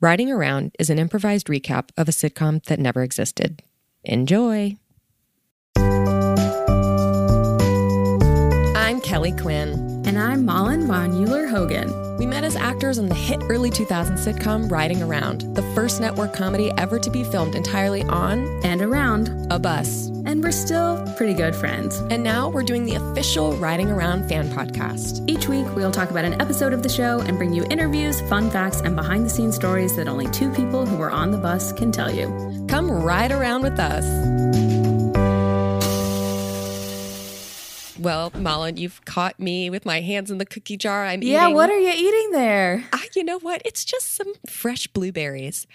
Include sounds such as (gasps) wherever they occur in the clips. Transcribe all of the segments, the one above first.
Riding Around is an improvised recap of a sitcom that never existed. Enjoy. I'm Kelley Quinn. And I'm Malin von Euler Hogan. We met as actors on the hit early 2000s sitcom Riding Around, the first network comedy ever to be filmed entirely on and around a bus. And we're still pretty good friends. And now we're doing the official Riding Around fan podcast. Each week, we'll talk about an episode of the show and bring you interviews, fun facts, and behind the scenes stories that only two people who were on the bus can tell you. Come ride around with us. Well, Malin, you've caught me with my hands in the cookie jar. I'm eating yeah. Eating, what are you eating there? Uh, you know what? It's just some fresh blueberries.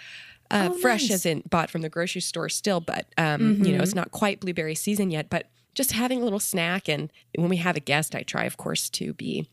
Uh, oh, fresh nice. as in bought from the grocery store still, but um, mm-hmm. you know it's not quite blueberry season yet. But just having a little snack, and when we have a guest, I try, of course, to be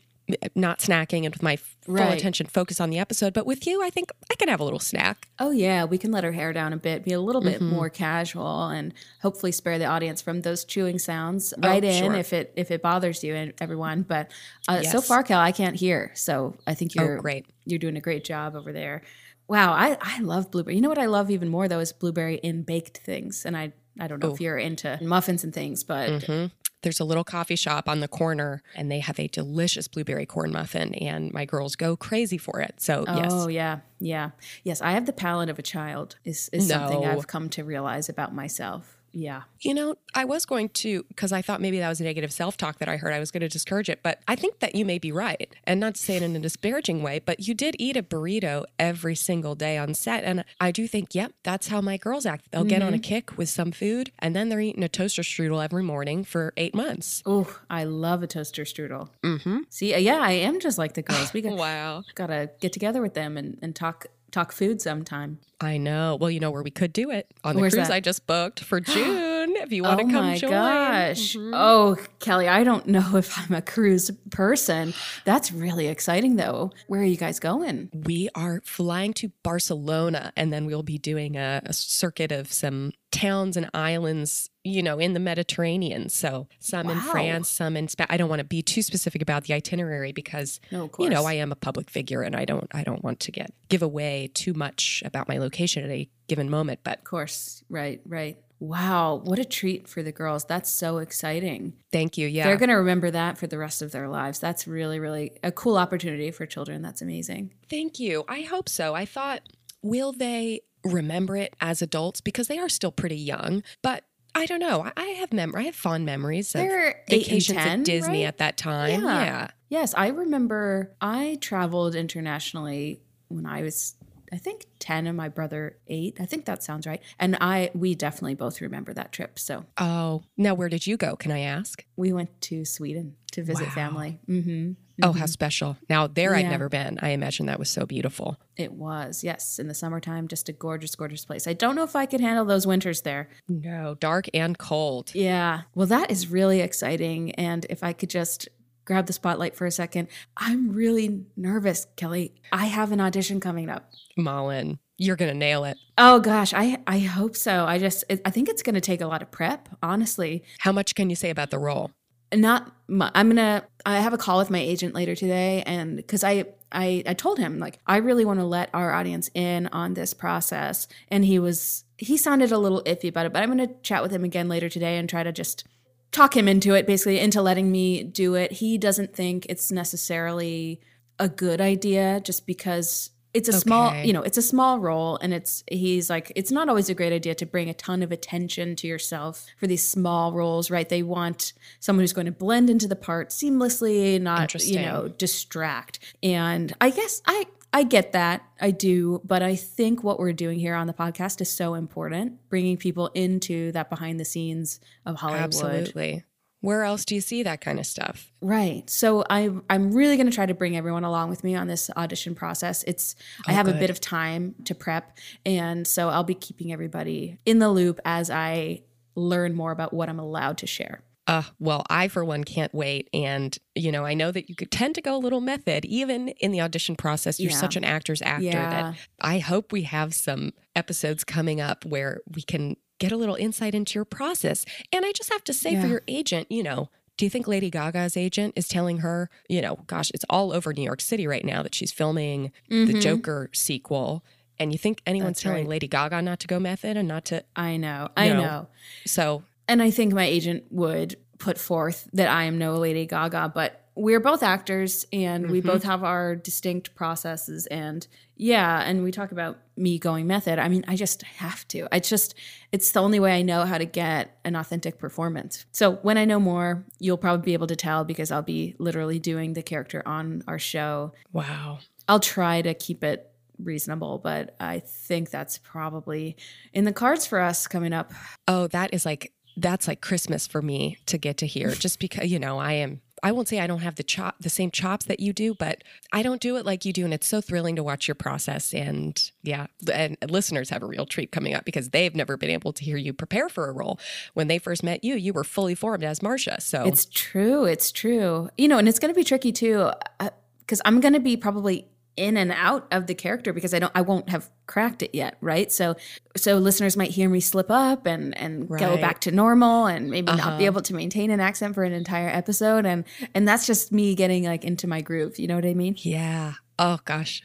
not snacking and with my full right. attention focus on the episode. But with you, I think I can have a little snack. Oh yeah, we can let her hair down a bit, be a little bit mm-hmm. more casual, and hopefully spare the audience from those chewing sounds. Right oh, in sure. if it if it bothers you and everyone. But uh, yes. so far, Cal, I can't hear, so I think you're oh, great. You're doing a great job over there. Wow, I, I love blueberry. You know what I love even more though is blueberry in baked things. And I I don't know oh. if you're into muffins and things, but mm-hmm. There's a little coffee shop on the corner and they have a delicious blueberry corn muffin and my girls go crazy for it. So oh, yes. Oh, yeah. Yeah. Yes, I have the palate of a child is, is no. something I've come to realize about myself. Yeah. You know, I was going to, because I thought maybe that was a negative self talk that I heard. I was going to discourage it, but I think that you may be right. And not to say it in a disparaging way, but you did eat a burrito every single day on set. And I do think, yep, that's how my girls act. They'll mm-hmm. get on a kick with some food, and then they're eating a toaster strudel every morning for eight months. Oh, I love a toaster strudel. Mm-hmm. See, yeah, I am just like the girls. We (laughs) got, wow. got to get together with them and, and talk talk food sometime. I know. Well, you know where we could do it on the Where's cruise that? I just booked for (gasps) June. if you want oh to come my join. gosh! Mhm. Oh, Kelley, I don't know (laughs) if I'm a cruise person. That's really exciting, though. Where are you guys going? We are flying to Barcelona, and then we'll be doing a, a circuit of some towns and islands, you know, in the Mediterranean. So some in France, some in Spain. I don't want to be too specific about the itinerary because No, you know. I am a public figure and I don't I don't want to get give away too much about my location at a given moment. But Of course, right, right. Wow, what a treat for the girls. That's so exciting. thank you. Yeah, They're going to remember that for the rest of their lives. That's really, really a cool opportunity for children. That's amazing. Thank you. I hope so. I thought, will they remember it as adults because they are still pretty young, but I don't know. I- I have mem- I have fond memories of They're vacations 10, at Disney right? at that time. Yeah. Yeah. Yes, I remember I traveled internationally when I was I think 10 and my brother 8. I think that sounds right. And I we definitely both remember that trip. So, Oh, now where did you go? Can I ask? we went to Sweden to visit Wow. family. Mhm. Oh, how special. Now, there I'd never been. I imagine that was so beautiful. It was. Yes, in the summertime just a gorgeous gorgeous place. I don't know if I could handle those winters there. No, dark and cold. Yeah. Well, that is really exciting. And if I could just grab the spotlight for a second, I'm really nervous, Kelley. I have an audition coming up. Malin, you're going to nail it. Oh gosh, I I hope so. I just I think it's going to take a lot of prep, honestly. How much can you say about the role? Not mu- I'm going to I have a call with my agent later today and cuz I I I told him like I really want to let our audience in on this process and he was he sounded a little iffy about it, but I'm going to chat with him again later today and try to just talk him into it basically into letting me do it. He doesn't think it's necessarily a good idea just because it's a small, you know, it's a small role and it's he's like it's not always a great idea to bring a ton of attention to yourself for these small roles, right? They want someone who's going to blend into the part seamlessly, not you know, distract. And I guess I I get that. I do, but I think what we're doing here on the podcast is so important, bringing people into that behind the scenes of Hollywood. Absolutely. Where else do you see that kind of stuff? Right. So I I'm really going to try to bring everyone along with me on this audition process. It's I Oh, have a bit of time to prep and so I'll be keeping everybody in the loop as I learn more about what I'm allowed to share. Uh, well, I, for one, can't wait. And, you know, I know that you could tend to go a little method, even in the audition process. You're Yeah. such an actor's actor Yeah. that I hope we have some episodes coming up where we can get a little insight into your process. And I just have to say for your agent, you know, do you think Lady Gaga's agent is telling her, you know, gosh, it's all over New York City right now that she's filming the Mhm. Joker sequel And you think anyone's That's telling right. Lady Gaga not to go method and not to I know. I No. know. so And I think my agent would put forth that I am no Lady Gaga, but we're both actors and we both mm-hmm. have our distinct processes. And yeah, and we talk about me going method. I mean, I just have to. I just, it's the only way I know how to get an authentic performance. So when I know more, you'll probably be able to tell because I'll be literally doing the character on our show. wow. I'll try to keep it reasonable, but I think that's probably in the cards for us coming up. Oh, that is like that's like Christmas for me to get to hear just because you know, I am I won't say I don't have the chop the same chops that you do, but I don't do it like you do and it's so thrilling to watch your process and yeah, and listeners have a real treat coming up because they've never been able to hear you prepare for a role. When they first met you, you were fully formed as Marcia. So It's true. It's true. You know, and it's going to be tricky too, uh, because I'm going to be probably in and out of the character because I don't, I won't have cracked it yet, right? So, so listeners might hear me slip up and and go back to normal and maybe not Uh-huh. be able to maintain an accent for an entire episode, and and that's just me getting like into my groove. You know what I mean? yeah. Oh gosh.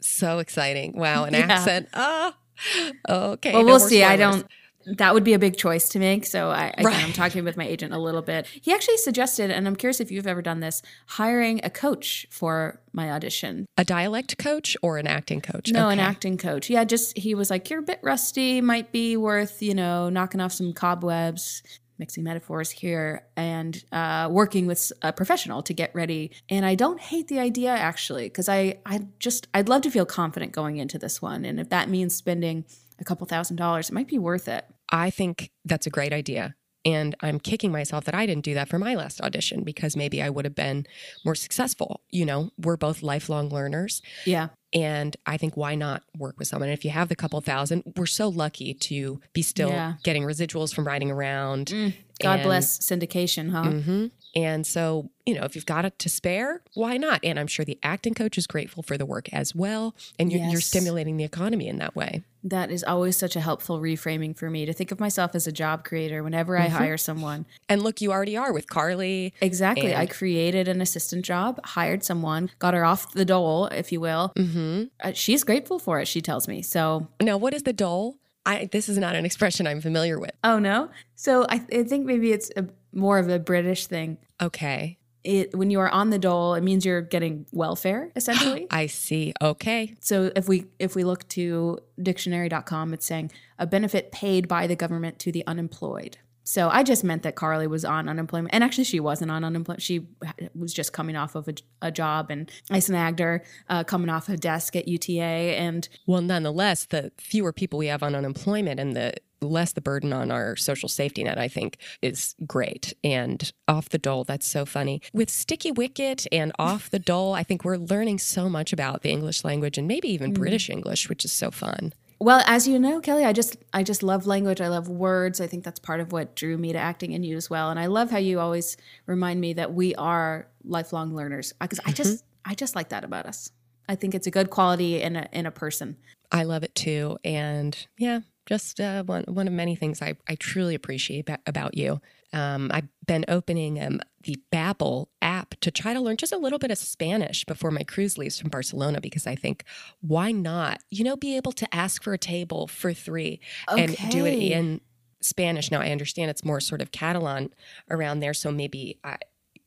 So exciting. Wow, an (laughs) Yeah. accent. Ah. okay. Well, no we'll see. I don't. That would be a big choice to make. So I, again, Right. I'm talking with my agent a little bit. He actually suggested, and I'm curious if you've ever done this, hiring a coach for my audition. a dialect coach or an acting coach? No, an acting coach. Yeah, just he was like, "You're a bit rusty. Might be worth you know knocking off some cobwebs." Mixing metaphors here and uh, working with a professional to get ready. And I don't hate the idea actually, because I, I just, I'd love to feel confident going into this one. And if that means spending a couple thousand dollars, it might be worth it. I think that's a great idea. And I'm kicking myself that I didn't do that for my last audition because maybe I would have been more successful. You know, we're both lifelong learners. Yeah. And I think why not work with someone? And if you have the couple thousand, we're so lucky to be still Yeah. getting residuals from riding around. God And- bless syndication, huh? hmm And so, you know, if you've got it to spare, why not? And I'm sure the acting coach is grateful for the work as well. And you're, you're stimulating the economy in that way. That is always such a helpful reframing for me to think of myself as a job creator whenever I hire someone. And look, you already are with Carly. Exactly. And- I created an assistant job, hired someone, got her off the dole, if you will. hmm Uh, she's grateful for it, she tells me. So, Now, what is the dole? I, this is not an expression I'm familiar with. oh no. So I, I think maybe it's a, more of a British thing. Okay. It, when you are on the dole, it means you're getting welfare (gasps) essentially. I see. Okay. So if we if we look to dictionary.com, it's saying a benefit paid by the government to the unemployed. So I just meant that Carly was on unemployment, and actually she wasn't on unemployment. She was just coming off of a, a job, and I snagged her uh, coming off a desk at UTA, and Well, nonetheless, the fewer people we have on unemployment and the less the burden on our social safety net, I think, is great. And off the dole, that's so funny. With Sticky Wicket and (laughs) off the dole, I think we're learning so much about the English language and maybe even mm. British English, which is so fun. Well, as you know, Kelley, I just I just love language. I love words. I think that's part of what drew me to acting and you as well. And I love how you always remind me that we are lifelong learners uh, because I mm-hmm. just I just like that about us. I think it's a good quality in a in a person. I love it too. And yeah, just uh, one, one of many things I, I truly appreciate ba- about you. Um, I've been opening um, the Babbel app to try to learn just a little bit of Spanish before my cruise leaves from Barcelona because I think, why not? You know, be able to ask for a table for three and do it in Spanish. Now, I understand it's more sort of Catalan around there, so maybe I,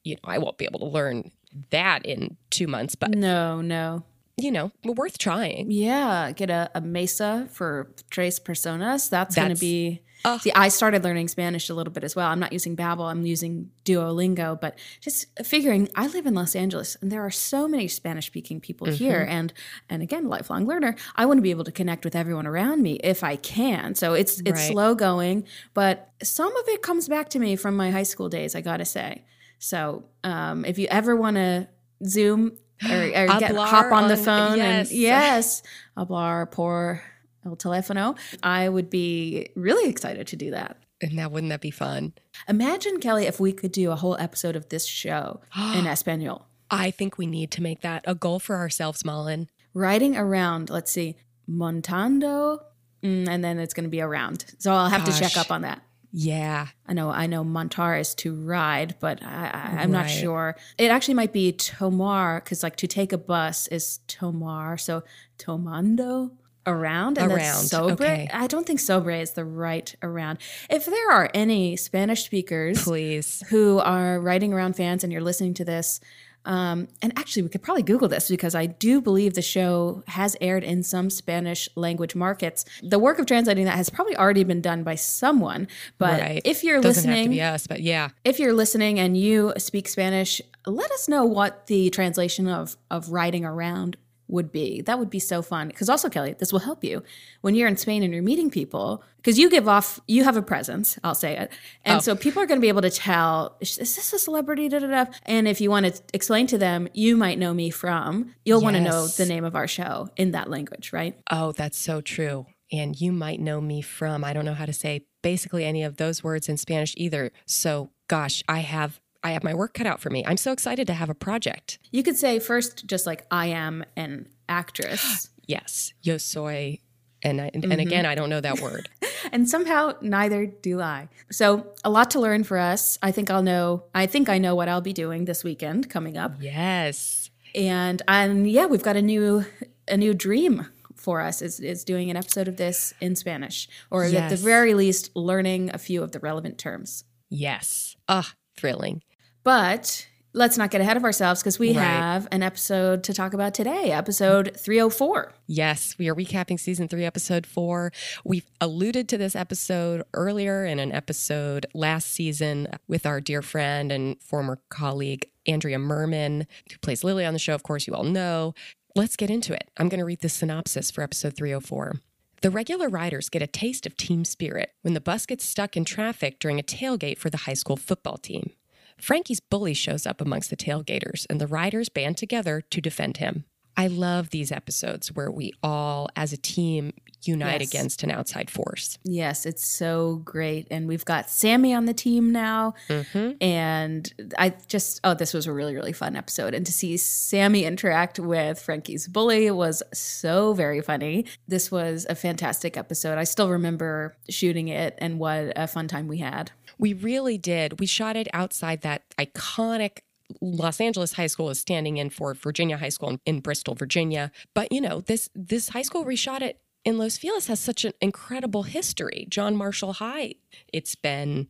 you know, I won't be able to learn that in two months, but No, no. You know, worth trying. Yeah, get a, a mesa for tres personas. That's, going to be. Oh. See, I started learning Spanish a little bit as well. I'm not using Babbel. I'm using Duolingo, but just figuring I live in Los Angeles and there are so many Spanish speaking people here and and again, lifelong learner. I want to be able to connect with everyone around me if I can. So it's it's Right. slow going, but some of it comes back to me from my high school days, I got to say. So, um, if you ever want to Zoom or, or get, hop on, the phone yes. and yes, hablar por el teléfono, I would be really excited to do that. And now, wouldn't that be fun? Imagine, Kelley, if we could do a whole episode of this show in (gasps) Espanol. I think we need to make that a goal for ourselves, Malin. Riding around, let's see, montando, mm, and then it's going to be around. So I'll have to check up on that. Yeah. I know, I know, montar is to ride, but I, I, I'm not sure. It actually might be tomar because, like, to take a bus is tomar. So tomando. around and Around, that's sobre. okay. I don't think sobre is the right around. If there are any Spanish speakers Please. who are riding around fans and you're listening to this, um, and actually, we could probably Google this because I do believe the show has aired in some Spanish language markets. The work of translating that has probably already been done by someone. But Right. if you're Doesn't have to listening, be us, but yeah. if you're listening and you speak Spanish, let us know what the translation of of riding around would be. That would be so fun. Because also, Kelley, this will help you when you're in Spain and you're meeting people. Because you give off, you have a presence. I'll say it, and Oh. so people are going to be able to tell is this a celebrity? Da, da, da. And if you want to explain to them, you might know me from. You'll want to know the name of our show in that language, right? Oh, that's so true. And you might know me from, I don't know how to say basically any of those words in Spanish either. So, gosh, I have I have my work cut out for me. I'm so excited to have a project. You could say first, just like I am an actress. (gasps) Yes, yo soy and I, Mm-hmm. and again, I don't know that word. (laughs) and somehow neither do I. So, a lot to learn for us. I think I'll know I think I know what I'll be doing this weekend coming up. yes. And and yeah, we've got a new a new dream for us is is doing an episode of this in Spanish or at the very least learning a few of the relevant terms. Yes. Ah, thrilling. But let's not get ahead of ourselves because we Right. have an episode to talk about today, episode 304. Yes, we are recapping season three, episode four. We've alluded to this episode earlier in an episode last season with our dear friend and former colleague, Andrea Merman, who plays Lily on the show. Of course, you all know. Let's get into it. I'm going to read the synopsis for episode 304. The regular riders get a taste of team spirit when the bus gets stuck in traffic during a tailgate for the high school football team. Frankie's bully shows up amongst the tailgaters, and the riders band together to defend him. I love these episodes where we all, as a team, unite Yes. against an outside force. Yes, it's so great. And we've got Sammy on the team now. Mm-hmm. And I just, oh, this was a really, really fun episode. And to see Sammy interact with Frankie's bully was so very funny. This was a fantastic episode. I still remember shooting it and what a fun time we had. We really did. We shot it outside that iconic Los Angeles High School is standing in for Virginia High School in, in Bristol, Virginia. But you know, this this high school we shot it in Los Feliz has such an incredible history. John Marshall High. It's been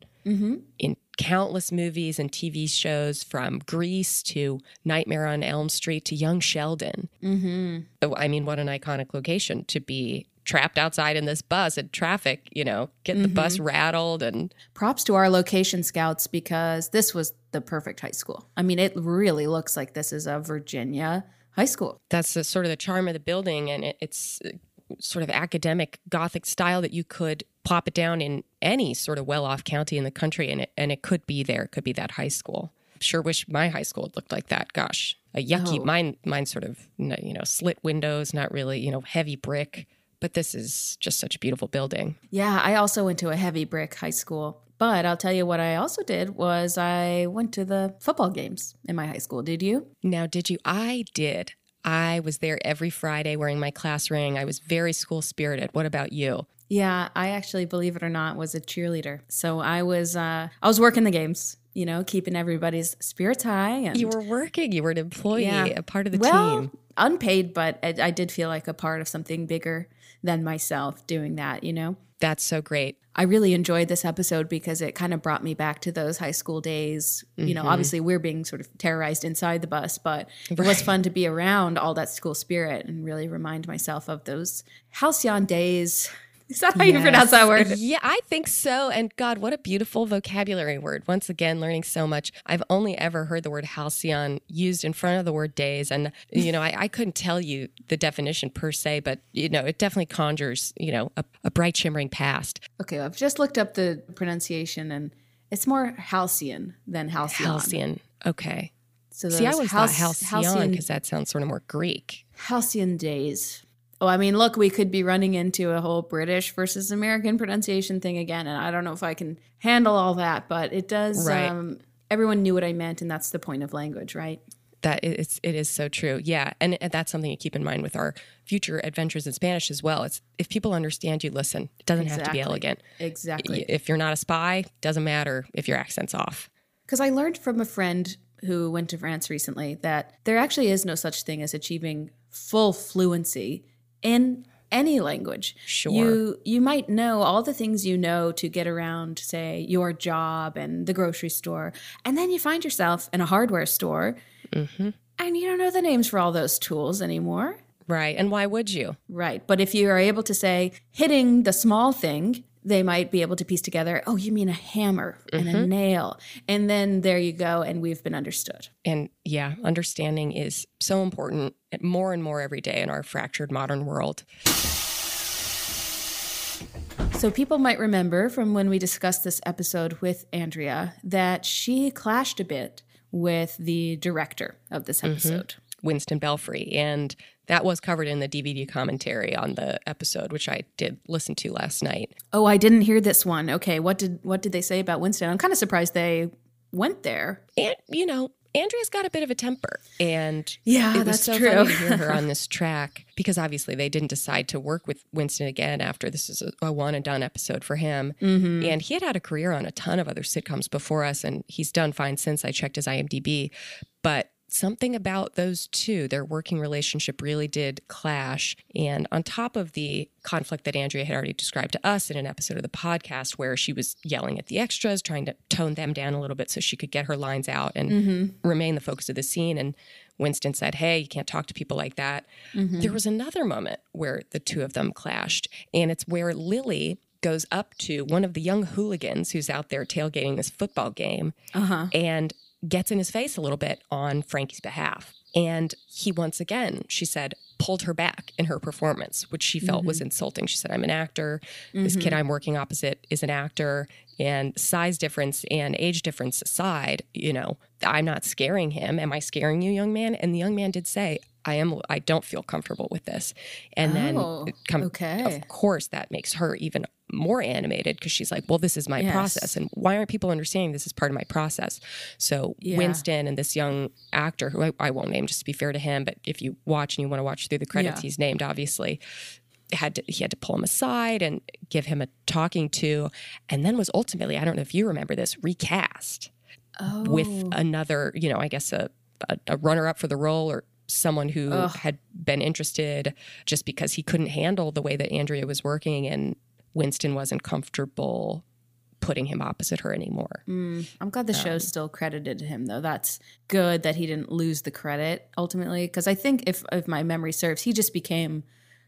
in countless movies and TV shows from Grease to Nightmare on Elm Street to Young Sheldon. Mm-hmm. I mean, what an iconic location to be trapped outside in this bus in traffic, you know, get the bus rattled and Props to our location scouts because this was the perfect high school. I mean, it really looks like this is a Virginia high school. that's the, sort of the charm of the building and it, it's uh, sort of academic gothic style that you could plop it down in any sort of well-off county in the country and it, and it could be there it could be that high school sure wish my high school looked like that gosh a yucky Oh. mine mine sort of you know slit windows not really you know heavy brick but this is just such a beautiful building Yeah, I also went to a heavy brick high school. But I'll tell you what I also did was I went to the football games in my high school. Did you? now did you i did i was there every friday wearing my class ring i was very school spirited what about you Yeah, I actually, believe it or not, was a cheerleader. So I was uh I was working the games, you know, keeping everybody's spirits high and you were working you were an employee Yeah. a part of the well, team unpaid, but I, I did feel like a part of something bigger than myself doing that, you know. That's so great. I really enjoyed this episode because it kind of brought me back to those high school days. You know, mm-hmm. obviously we're being sort of terrorized inside the bus, but it was fun to be around all that school spirit and really remind myself of those halcyon days. (laughs) Is that how you pronounce that word? Yeah, I think so. And God, what a beautiful vocabulary word. Once again, learning so much. I've only ever heard the word halcyon used in front of the word days. And, you know, I, I couldn't tell you the definition per se, but, you know, it definitely conjures, you know, a, a bright, shimmering past. Okay, I've just looked up the pronunciation and it's more halcyon than halcyon. Halcyon. Okay. So See, I those always halc- thought halcyon halcyon because that sounds sort of more Greek. halcyon days. Oh, I mean, look, we could be running into a whole British versus American pronunciation thing again, and I don't know if I can handle all that, but it does. Right. Um, everyone knew what I meant, and that's the point of language, right? That it's it is so true. Yeah, and, that's something to keep in mind with our future adventures in Spanish as well. It's if people understand you, listen. It doesn't have to be elegant. Exactly. If you're not a spy, doesn't matter if your accent's off. Because I learned from a friend who went to France recently that there actually is no such thing as achieving full fluency in any language. Sure. You you might know all the things you know to get around, say, your job and the grocery store, and then you find yourself in a hardware store, Mm-hmm. and you don't know the names for all those tools anymore. Right. And why would you? Right. But if you are able to say hitting the small thing, they might be able to piece together, oh, you mean a hammer and a mm-hmm. nail. And then there you go, and we've been understood. And yeah, understanding is so important more and more every day in our fractured modern world. So, people might remember from when we discussed this episode with Andrea that she clashed a bit with the director of this mm-hmm. episode. Winston Belfry. And that was covered in the DVD commentary on the episode, which I did listen to last night. Oh, I didn't hear this one. Okay, what did what did they say about Winston? I'm kind of surprised they went there. And, you know, Andrea's got a bit of a temper. And Yeah, it was that's so true. funny to hear her (laughs) on this track because obviously they didn't decide to work with Winston again after this is a, a one and done episode for him. Mm-hmm. And he had had a career on a ton of other sitcoms before us, and he's done fine since I checked his IMDb. But something about those two, their working relationship really did clash. And on top of the conflict that Andrea had already described to us in an episode of the podcast, where she was yelling at the extras, trying to tone them down a little bit so she could get her lines out and Mm-hmm. remain the focus of the scene. And Winston said, Hey, you can't talk to people like that. Mm-hmm. There was another moment where the two of them clashed, and it's where Lily goes up to one of the young hooligans who's out there tailgating this football game Uh-huh. and gets in his face a little bit on Frankie's behalf. And he once again, she said, pulled her back in her performance, which she felt was mm-hmm. insulting. She said, I'm an actor. This kid mm-hmm. I'm working opposite is an actor. And size difference and age difference aside, you know, I'm not scaring him. Am I scaring you, young man? And the young man did say, I am I don't feel comfortable with this. And Oh, then come okay. of course that makes her even more animated because she's like, well, this is my Yes. process. And why aren't people understanding this is part of my process? So Yeah. Winston and this young actor, who I, I won't name just to be fair to him, but if you watch and you want to watch through the credits, Yeah. he's named obviously. Had to, he had to pull him aside and give him a talking to, and then was ultimately I don't know if you remember this recast Oh. with another, you know, I guess a, a, a runner up for the role or someone who Ugh. had been interested just because he couldn't handle the way that Andrea was working and Winston wasn't comfortable putting him opposite her anymore. Mm, I'm glad the Um, show still credited him though. That's good that he didn't lose the credit ultimately because I think if if my memory serves, he just became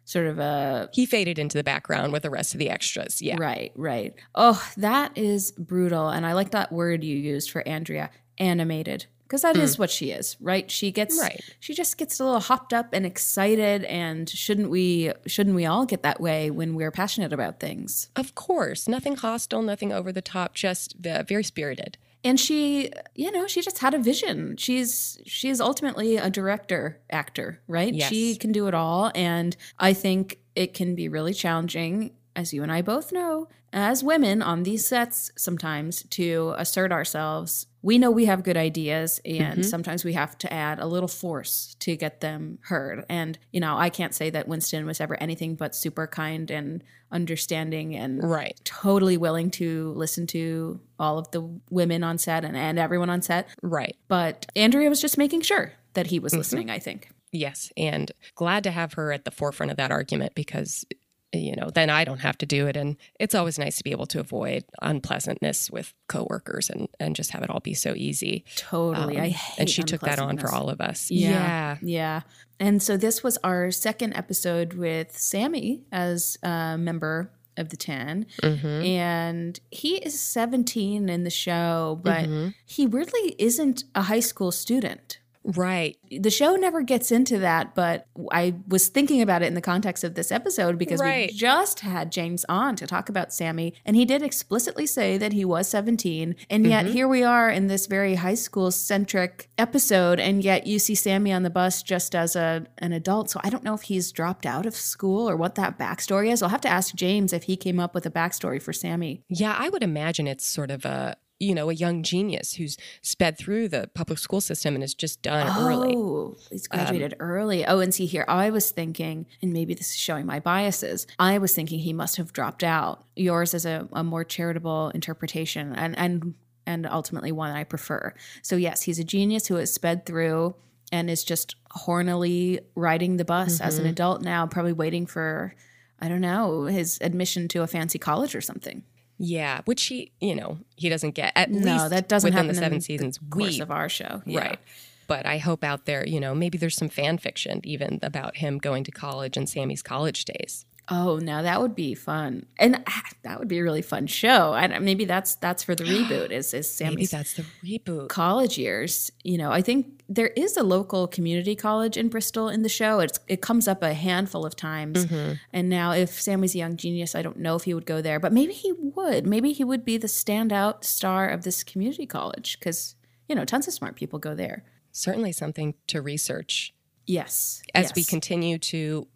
sort of a He faded into the background with the rest of the extras. Yeah. right, right. Oh, that is brutal and I like that word you used for Andrea, animated. Because that is what she is, right? She gets. Right. she just gets a little hopped up and excited and shouldn't we shouldn't we all get that way when we're passionate about things? Of course. Nothing hostile, nothing over the top, just uh, very spirited. and she you know she just had a vision she's she's ultimately a director actor right Yes. she can do it all and i think it can be really challenging as you and i both know as women on these sets sometimes to assert ourselves we know we have good ideas and mm-hmm. sometimes we have to add a little force to get them heard and you know i can't say that winston was ever anything but super kind and understanding and Right. totally willing to listen to all of the women on set and, and everyone on set. Right. But Andrea was just making sure that he was mm-hmm. listening, I think. Yes. And glad to have her at the forefront of that argument because, you know, then I don't have to do it. And it's always nice to be able to avoid unpleasantness with coworkers and, and just have it all be so easy. Totally. I Um, hate and she took that on for all of us. Yeah. Yeah. And so this was our second episode with Sammy as a member of the 10. Mhm. And he is 17 in the show, but Mhm. he weirdly isn't a high school student. Right. the show never gets into that, but I was thinking about it in the context of this episode because Right. we just had James on to talk about Sammy, and he did explicitly say that he was 17. And yet Mm-hmm. here we are in this very high school centric episode, and yet you see Sammy on the bus just as a an adult. So I don't know if he's dropped out of school or what that backstory is. I'll have to ask James if he came up with a backstory for Sammy. Yeah, I would imagine it's sort of a you know a young genius who's sped through the public school system and is just done early. Oh, he's um, graduated early. Oh, and see here, I was thinking, and maybe this is showing my biases. I was thinking he must have dropped out. Yours is a, a more charitable interpretation, and and and ultimately one I prefer. So yes, he's a genius who has sped through and is just hornily riding the bus as an mm-hmm. adult now, probably waiting for I don't know, his admission to a fancy college or something. Yeah, which he, you know, he doesn't get at No, least that doesn't within the seven seasons. the course we of our show. Yeah. right. But I hope out there, you know, maybe there's some fan fiction even about him going to college and Sammy's college days. Oh, now that would be fun, and ah, that would be a really fun show. And maybe that's that's for the reboot. Is is (gasps) Maybe that's the reboot. college years? You know, I think there is a local community college in Bristol in the show. It's it comes up a handful of times. And now, if Sammy's a young genius, I don't know if he would go there, but maybe he would. Maybe he would be the standout star of this community college because you know tons of smart people go there. Certainly something to research Yes, as we continue to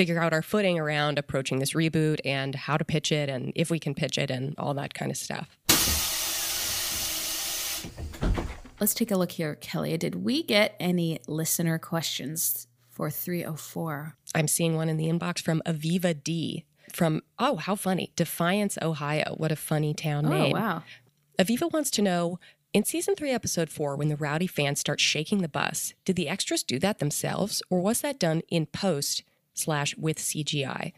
figure out our footing around approaching this reboot and how to pitch it and if we can pitch it and all that kind of stuff. Let's take a look here, Kelley. Did we get any listener questions for 304? I'm seeing one in the inbox from Aviva D from, oh, how funny, Defiance, Ohio. What a funny town Oh, name. Oh, wow. Aviva wants to know in season three, episode four, when the rowdy fans start shaking the bus, did the extras do that themselves or was that done in post slash with CGI?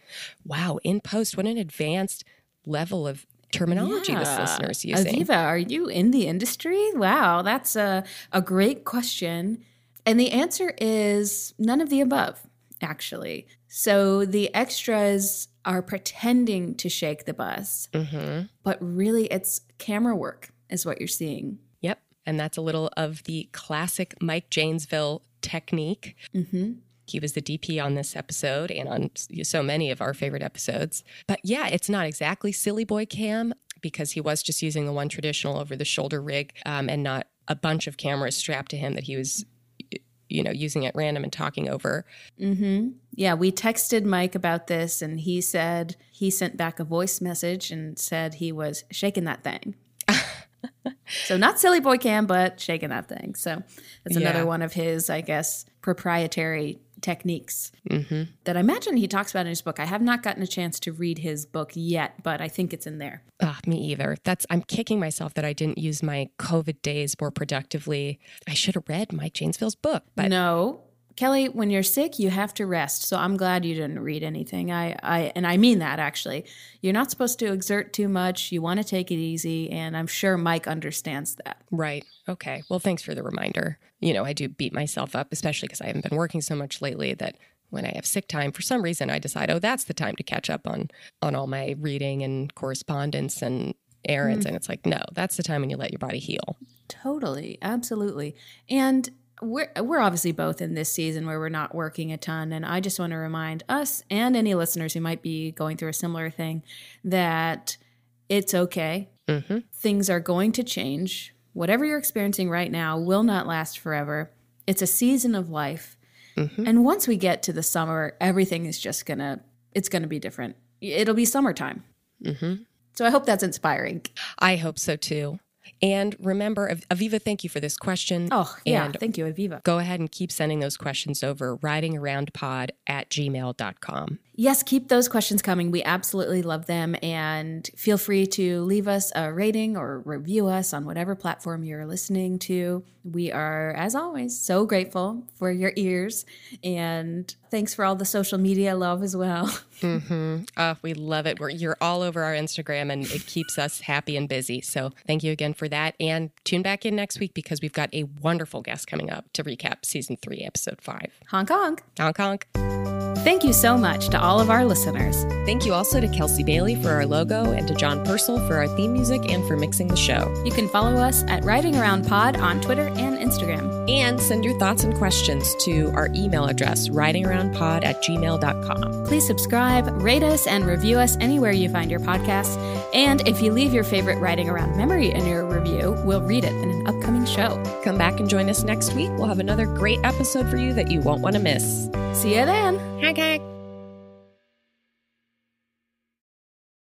Wow, in post, what an advanced level of terminology this Yeah. listener's using. Aviva, are you in the industry? Wow, that's a, a great question. And the answer is none of the above, actually. So the extras are pretending to shake the bus, Mm-hmm. but really it's camera work, is what you're seeing. Yep. And that's a little of the classic Mike Janesville technique. Mm-hmm. He was the DP on this episode and on so many of our favorite episodes. But yeah, it's not exactly silly boy cam because he was just using the one traditional over the shoulder rig um, and not a bunch of cameras strapped to him that he was, you know, using at random and talking over. Mm-hmm. Yeah, we texted Mike about this, and he said he sent back a voice message and said he was shaking that thing. (laughs) so not silly boy cam, but shaking that thing. So that's Yeah. another one of his, I guess, proprietary techniques Mm-hmm. that I imagine he talks about in his book. I have not gotten a chance to read his book yet, but I think it's in there. Ah, me either. That's I'm kicking myself that I didn't use my COVID days more productively. I should have read Mike Janesville's book, but no. Kelley, when you're sick, you have to rest. So I'm glad you didn't read anything. I, I and I mean that actually. You're not supposed to exert too much. You want to take it easy, and I'm sure Mike understands that. Right. Okay. Well, thanks for the reminder. You know, I do beat myself up, especially because I haven't been working so much lately that when I have sick time, for some reason, I decide, oh, that's the time to catch up on on all my reading and correspondence and errands. Mm. And it's like, no, that's the time when you let your body heal. Totally, absolutely. And we're we're obviously both in this season where we're not working a ton and I just want to remind us and any listeners who might be going through a similar thing that it's okay. Mm-hmm. Things are going to change. Whatever you're experiencing right now will not last forever. It's a season of life. Mhm. And once we get to the summer, everything is just going to it's going to be different. It'll be summertime. Mm-hmm. So I hope that's inspiring. I hope so too. And remember, Aviva, thank you for this question. Oh, yeah. And Thank you, Aviva. go ahead and keep sending those questions over ridingaroundpod at gmail.com. Yes, keep those questions coming. We absolutely love them. And feel free to leave us a rating or review us on whatever platform you're listening to. We are, as always, so grateful for your ears. And thanks for all the social media love as well. (laughs) Mm-hmm. Oh, we love it. We're, you're all over our Instagram and it keeps us happy and busy. So thank you again for that. And tune back in next week because we've got a wonderful guest coming up to recap season three, episode five. Honk honk. Honk honk. Thank you so much to all of our listeners. Thank you also to Kelsey Bailey for our logo and to John Purcell for our theme music and for mixing the show. You can follow us at Riding Around Pod on Twitter and Instagram. And send your thoughts and questions to our email address, ridingaroundpod at gmail.com. Please subscribe, rate us, and review us anywhere you find your podcasts. And if you leave your favorite Writing Around memory in your review, we'll read it in an upcoming show. Come back and join us next week. We'll have another great episode for you that you won't want to miss. See you then. 开开。